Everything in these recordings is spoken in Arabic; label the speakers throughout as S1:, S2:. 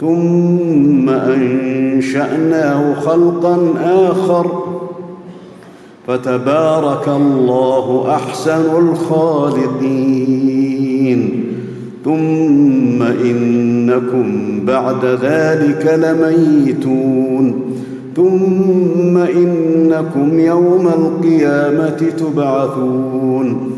S1: ثم أنشأناه خلقا آخر. فتبارك الله أحسن الخالقين. ثم إنكم بعد ذلك لميتون. ثم إنكم يوم القيامة تبعثون.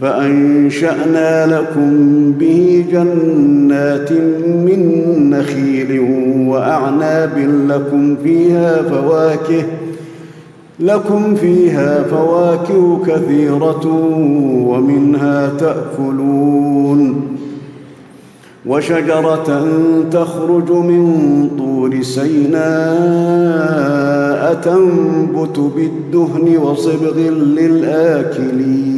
S1: فأنشأنا لكم به جنات من نخيل وأعناب لكم فيها فواكه لكم فيها فواكه كثيرة ومنها تأكلون. وشجرة تخرج من طور سيناء تنبت بالدهن وصبغ للآكلين.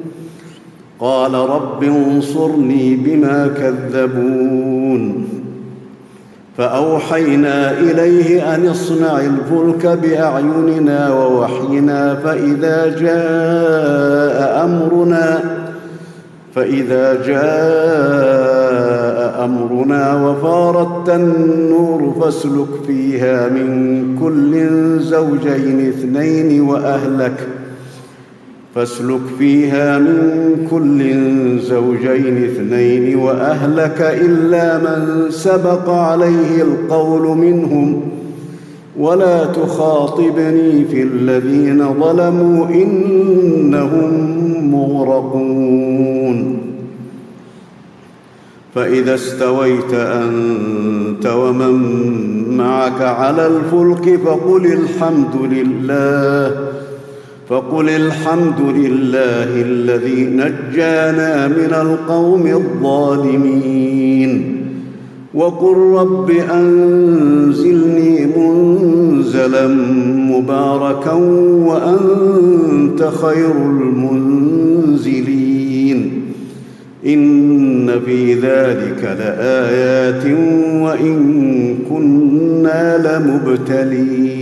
S1: قال رب انصرني بما كذبون فأوحينا إليه أن اصنع الفلك بأعيننا ووحينا فإذا جاء أمرنا فإذا جاء أمرنا وفارت النور فاسلك فيها من كل زوجين اثنين وأهلك فاسلك فيها من كل زوجين اثنين وأهلك إلا من سبق عليه القول منهم. ولا تخاطبني في الذين ظلموا إنهم مغرقون. فإذا استويت أنت ومن معك على الفلك فقل الحمد لله. فقل الحمد لله الذي نجانا من القوم الظالمين. وقل رب أنزلني منزلا مباركا وأنت خير المنزلين. إن في ذلك لآيات وإن كنا لمبتلين.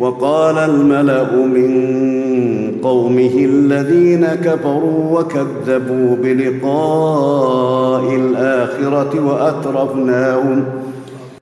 S1: وقال الملأ من قومه الذين كفروا وكذبوا بلقاء الآخرة وأترفناهم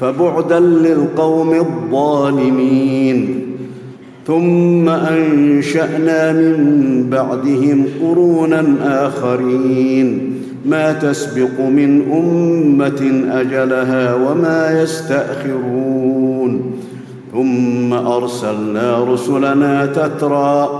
S1: فبعدا للقوم الظالمين. ثم أنشأنا من بعدهم قرونا آخرين. ما تسبق من أمة أجلها وما يستأخرون. ثم أرسلنا رسلنا تترى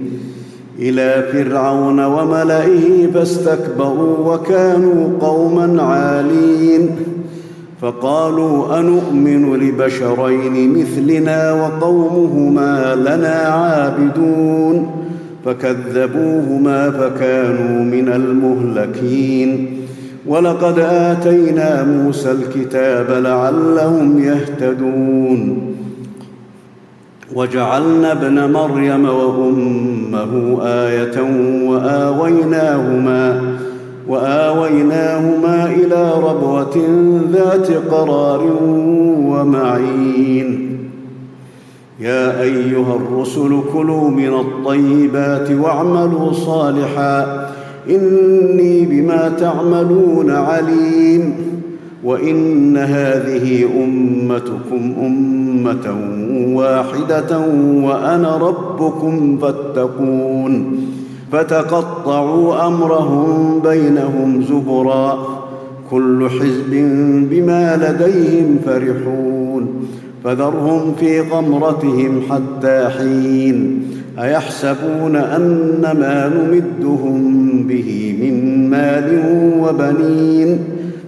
S1: إلى فرعون وملئه فاستكبروا وكانوا قوما عالين. فقالوا انومن لبشرين مثلنا وقومهما لنا عابدون. فكذبوهما فكانوا من المهلكين. ولقد آتينا موسى الكتاب لعلهم يهتدون. وجعلنا ابن مريم وأمه آية وآويناهما وآويناهما إلى ربوة ذات قرار ومعين. يا أيها الرسل كلوا من الطيبات واعملوا صالحا إني بما تعملون عليم. وإن هذه أمتكم أمة واحدة وأنا ربكم فاتقون. فتقطعوا أمرهم بينهم زبرا. كل حزب بما لديهم فرحون. فذرهم في غمرتهم حتى حين. أيحسبون أن ما نمدهم به من مال وبنين؟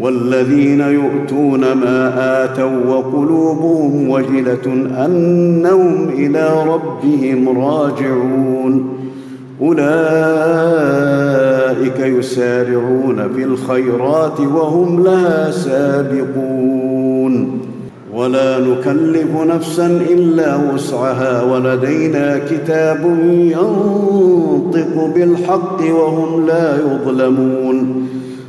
S1: والذين يؤتون ما آتوا وقلوبهم وجلة أنهم إلى ربهم راجعون. أولئك يسارعون في الخيرات وهم لها سابقون. ولا نكلف نفسا إلا وسعها. ولدينا كتاب ينطق بالحق وهم لا يظلمون.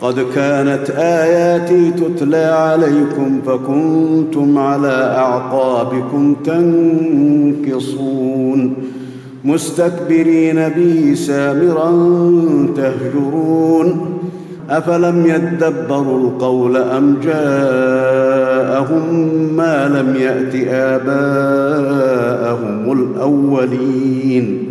S1: قد كانت آياتي تتلى عليكم فكنتم على أعقابكم تنكصون. مستكبرين به سامرا تهجرون. أفلم يدبروا القول أم جاءهم ما لم يأت آباءهم الأولين؟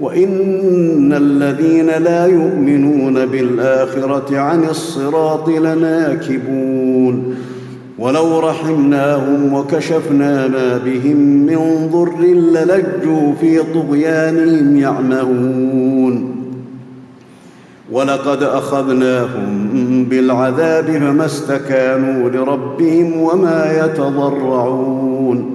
S1: وإن الذين لا يؤمنون بالآخرة عن الصراط لناكبون. ولو رحمناهم وكشفنا ما بهم من ضر للجوا في طغيانهم يعمهون. ولقد أخذناهم بالعذاب فما استكانوا لربهم وما يتضرعون.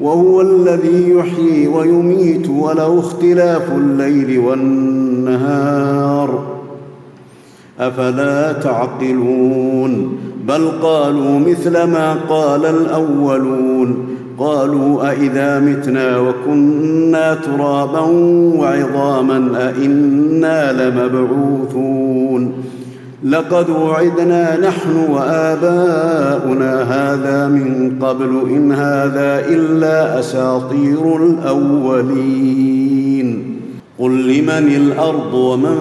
S1: وهو الذي يحيي ويميت وله اختلاف الليل والنهار. أفلا تعقلون؟ بل قالوا مثل ما قال الأولون. قالوا أإذا متنا وكنا ترابا وعظاما أإنا لمبعوثون. لقد وعدنا نحن وآباؤنا هذا من قبل إن هذا إلا أساطير الأولين. قل لمن الأرض ومن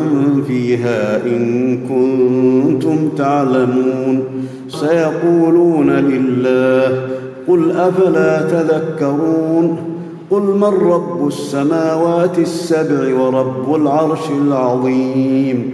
S1: فيها إن كنتم تعلمون. سيقولون لله قل أفلا تذكرون. قل من رب السماوات السبع ورب العرش العظيم.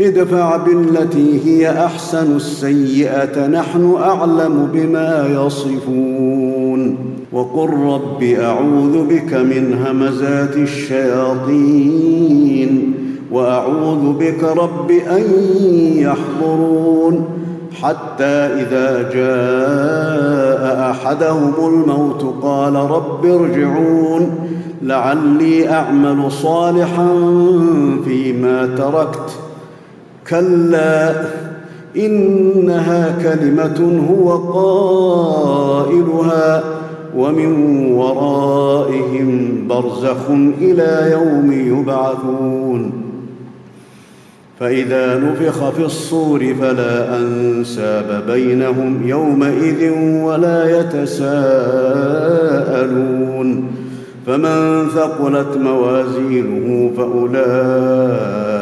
S1: ادفع بالتي هي أحسن السيئة نحن أعلم بما يصفون. وقل رب أعوذ بك من همزات الشياطين وأعوذ بك رب أن يحضرون. حتى إذا جاء أحدهم الموت قال رب ارجعون لعلي أعمل صالحا فيما تركت. كلا إنها كلمة هو قائلها ومن ورائهم برزخ إلى يوم يبعثون. فإذا نفخ في الصور فلا أنساب بينهم يومئذ ولا يتساءلون. فمن ثقلت موازينه فأولئك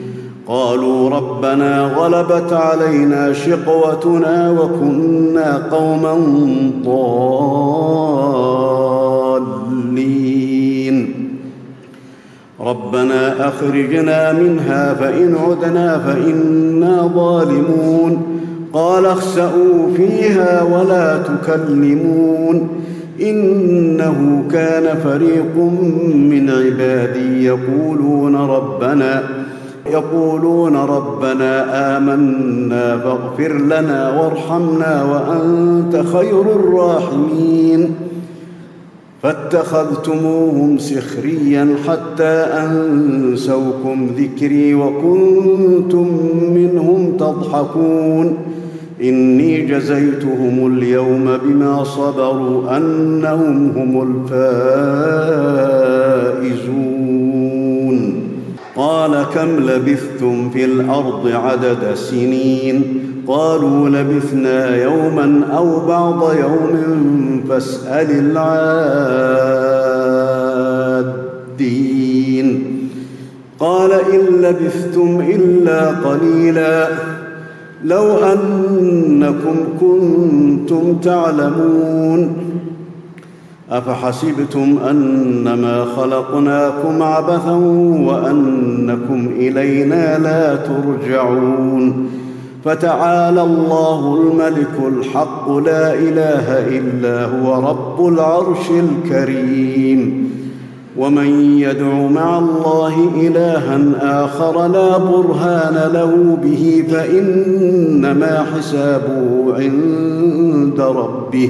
S1: قالوا ربنا غلبت علينا شقوتنا وكنا قوما ضالين. ربنا أخرجنا منها فإن عدنا فإنا ظالمون. قال اخسئوا فيها ولا تكلمون. إنه كان فريق من عبادي يقولون ربنا يقولون ربنا آمنا فاغفر لنا وارحمنا وأنت خير الراحمين. فاتخذتموهم سخريا حتى أنسوكم ذكري وكنتم منهم تضحكون. إني جزيتهم اليوم بما صبروا أنهم هم الفائزون. قال كم لبثتم في الأرض عدد سنين؟ قالوا لبثنا يوما أو بعض يوم فاسأل العادين. قال إن لبثتم إلا قليلا. لو أنكم كنتم تعلمون. أفحسبتم أنما خلقناكم عبثا وأنكم إلينا لا ترجعون فتعالى الله الملك الحق لا إله إلا هو رب العرش الكريم ومن يدع مع الله إلها آخر لا برهان له به فإنما حسابه عند ربه